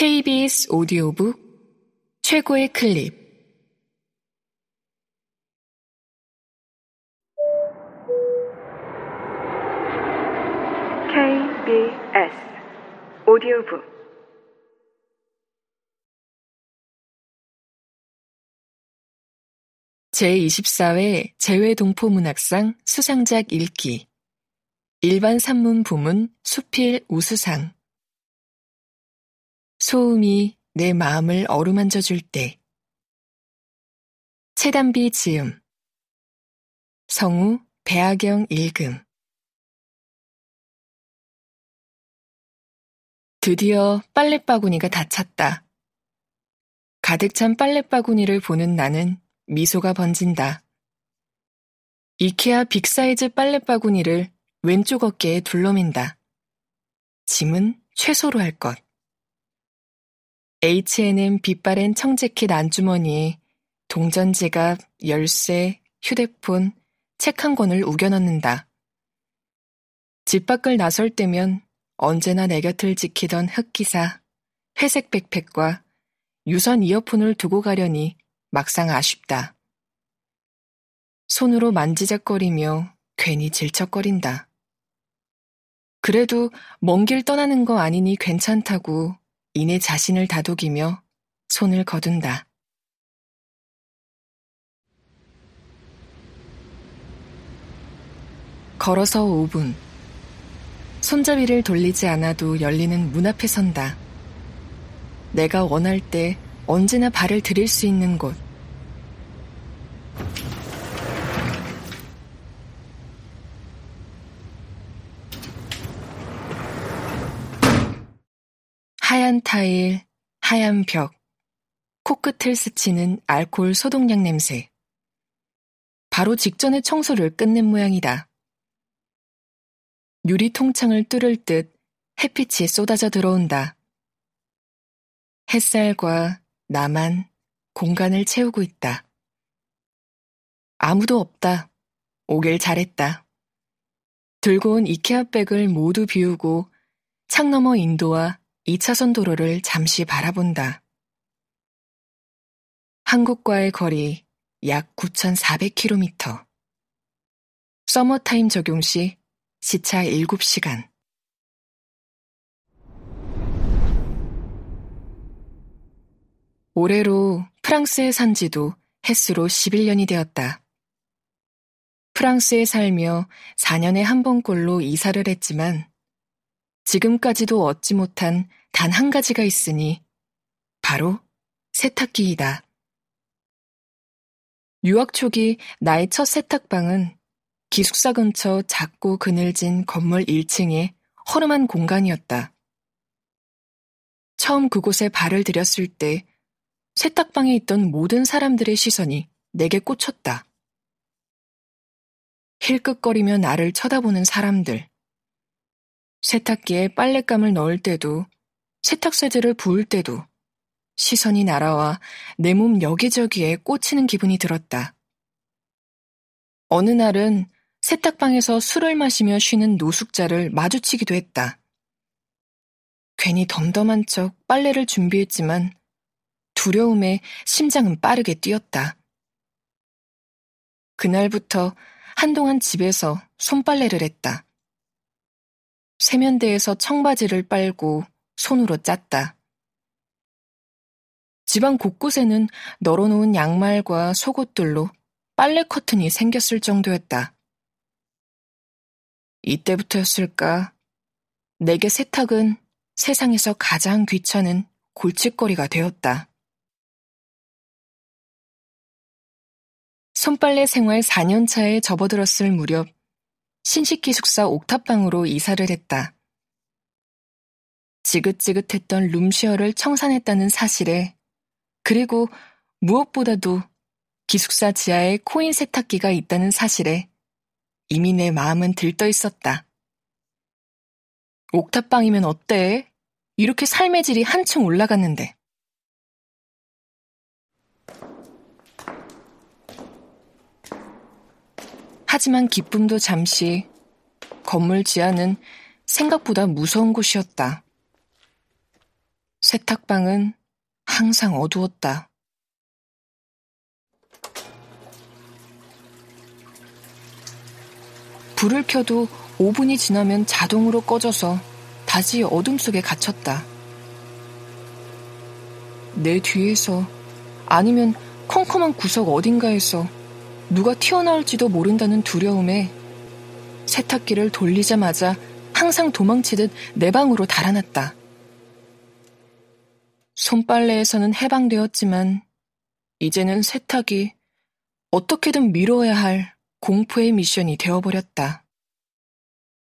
KBS 오디오북 최고의 클립. KBS 오디오북. 제24회 재외동포문학상 수상작 읽기. 일반 산문 부문 수필 우수상 소음이 내 마음을 어루만져 줄 때. 채담비 지음. 성우 배아경 읽음. 드디어 빨랫바구니가 닫혔다. 가득 찬 빨랫바구니를 보는 나는 미소가 번진다. 이케아 빅사이즈 빨랫바구니를 왼쪽 어깨에 둘러맨다. 짐은 최소로 할 것. H&M 빛바랜 청재킷 안주머니에 동전 지갑, 열쇠, 휴대폰, 책 한 권을 우겨넣는다. 집 밖을 나설 때면 언제나 내 곁을 지키던 흑기사, 회색 백팩과 유선 이어폰을 두고 가려니 막상 아쉽다. 손으로 만지작거리며 괜히 질척거린다. 그래도 먼 길 떠나는 거 아니니 괜찮다고 이내 자신을 다독이며 손을 거둔다. 걸어서 5분. 손잡이를 돌리지 않아도 열리는 문 앞에 선다. 내가 원할 때 언제나 발을 들일 수 있는 곳. 하얀 타일, 하얀 벽, 코끝을 스치는 알코올 소독약 냄새. 바로 직전에 청소를 끝낸 모양이다. 유리 통창을 뚫을 듯 햇빛이 쏟아져 들어온다. 햇살과 나만 공간을 채우고 있다. 아무도 없다. 오길 잘했다. 들고 온 이케아 백을 모두 비우고 창 너머 인도와 2차선 도로를 잠시 바라본다. 한국과의 거리 약 9,400km. 서머타임 적용 시 시차 7시간. 올해로 프랑스에 산 지도 햇수로 11년이 되었다. 프랑스에 살며 4년에 한 번꼴로 이사를 했지만 지금까지도 얻지 못한 단 한 가지가 있으니 바로 세탁기이다. 유학 초기 나의 첫 세탁방은 기숙사 근처 작고 그늘진 건물 1층의 허름한 공간이었다. 처음 그곳에 발을 들였을 때 세탁방에 있던 모든 사람들의 시선이 내게 꽂혔다. 힐끗거리며 나를 쳐다보는 사람들. 세탁기에 빨랫감을 넣을 때도, 세탁세제를 부을 때도 시선이 날아와 내 몸 여기저기에 꽂히는 기분이 들었다. 어느 날은 세탁방에서 술을 마시며 쉬는 노숙자를 마주치기도 했다. 괜히 덤덤한 척 빨래를 준비했지만 두려움에 심장은 빠르게 뛰었다. 그날부터 한동안 집에서 손빨래를 했다. 세면대에서 청바지를 빨고 손으로 짰다. 집안 곳곳에는 널어놓은 양말과 속옷들로 빨래 커튼이 생겼을 정도였다. 이때부터였을까? 내게 세탁은 세상에서 가장 귀찮은 골칫거리가 되었다. 손빨래 생활 4년차에 접어들었을 무렵 신식기 숙사 옥탑방으로 이사를 했다. 지긋지긋했던 룸쉐어를 청산했다는 사실에 그리고 무엇보다도 기숙사 지하에 코인 세탁기가 있다는 사실에 이미 내 마음은 들떠 있었다. 옥탑방이면 어때? 이렇게 삶의 질이 한층 올라갔는데. 하지만 기쁨도 잠시 건물 지하는 생각보다 무서운 곳이었다. 세탁방은 항상 어두웠다. 불을 켜도 5분이 지나면 자동으로 꺼져서 다시 어둠 속에 갇혔다. 내 뒤에서 아니면 컴컴한 구석 어딘가에서 누가 튀어나올지도 모른다는 두려움에 세탁기를 돌리자마자 항상 도망치듯 내 방으로 달아났다. 손빨래에서는 해방되었지만 이제는 세탁이 어떻게든 미뤄야 할 공포의 미션이 되어버렸다.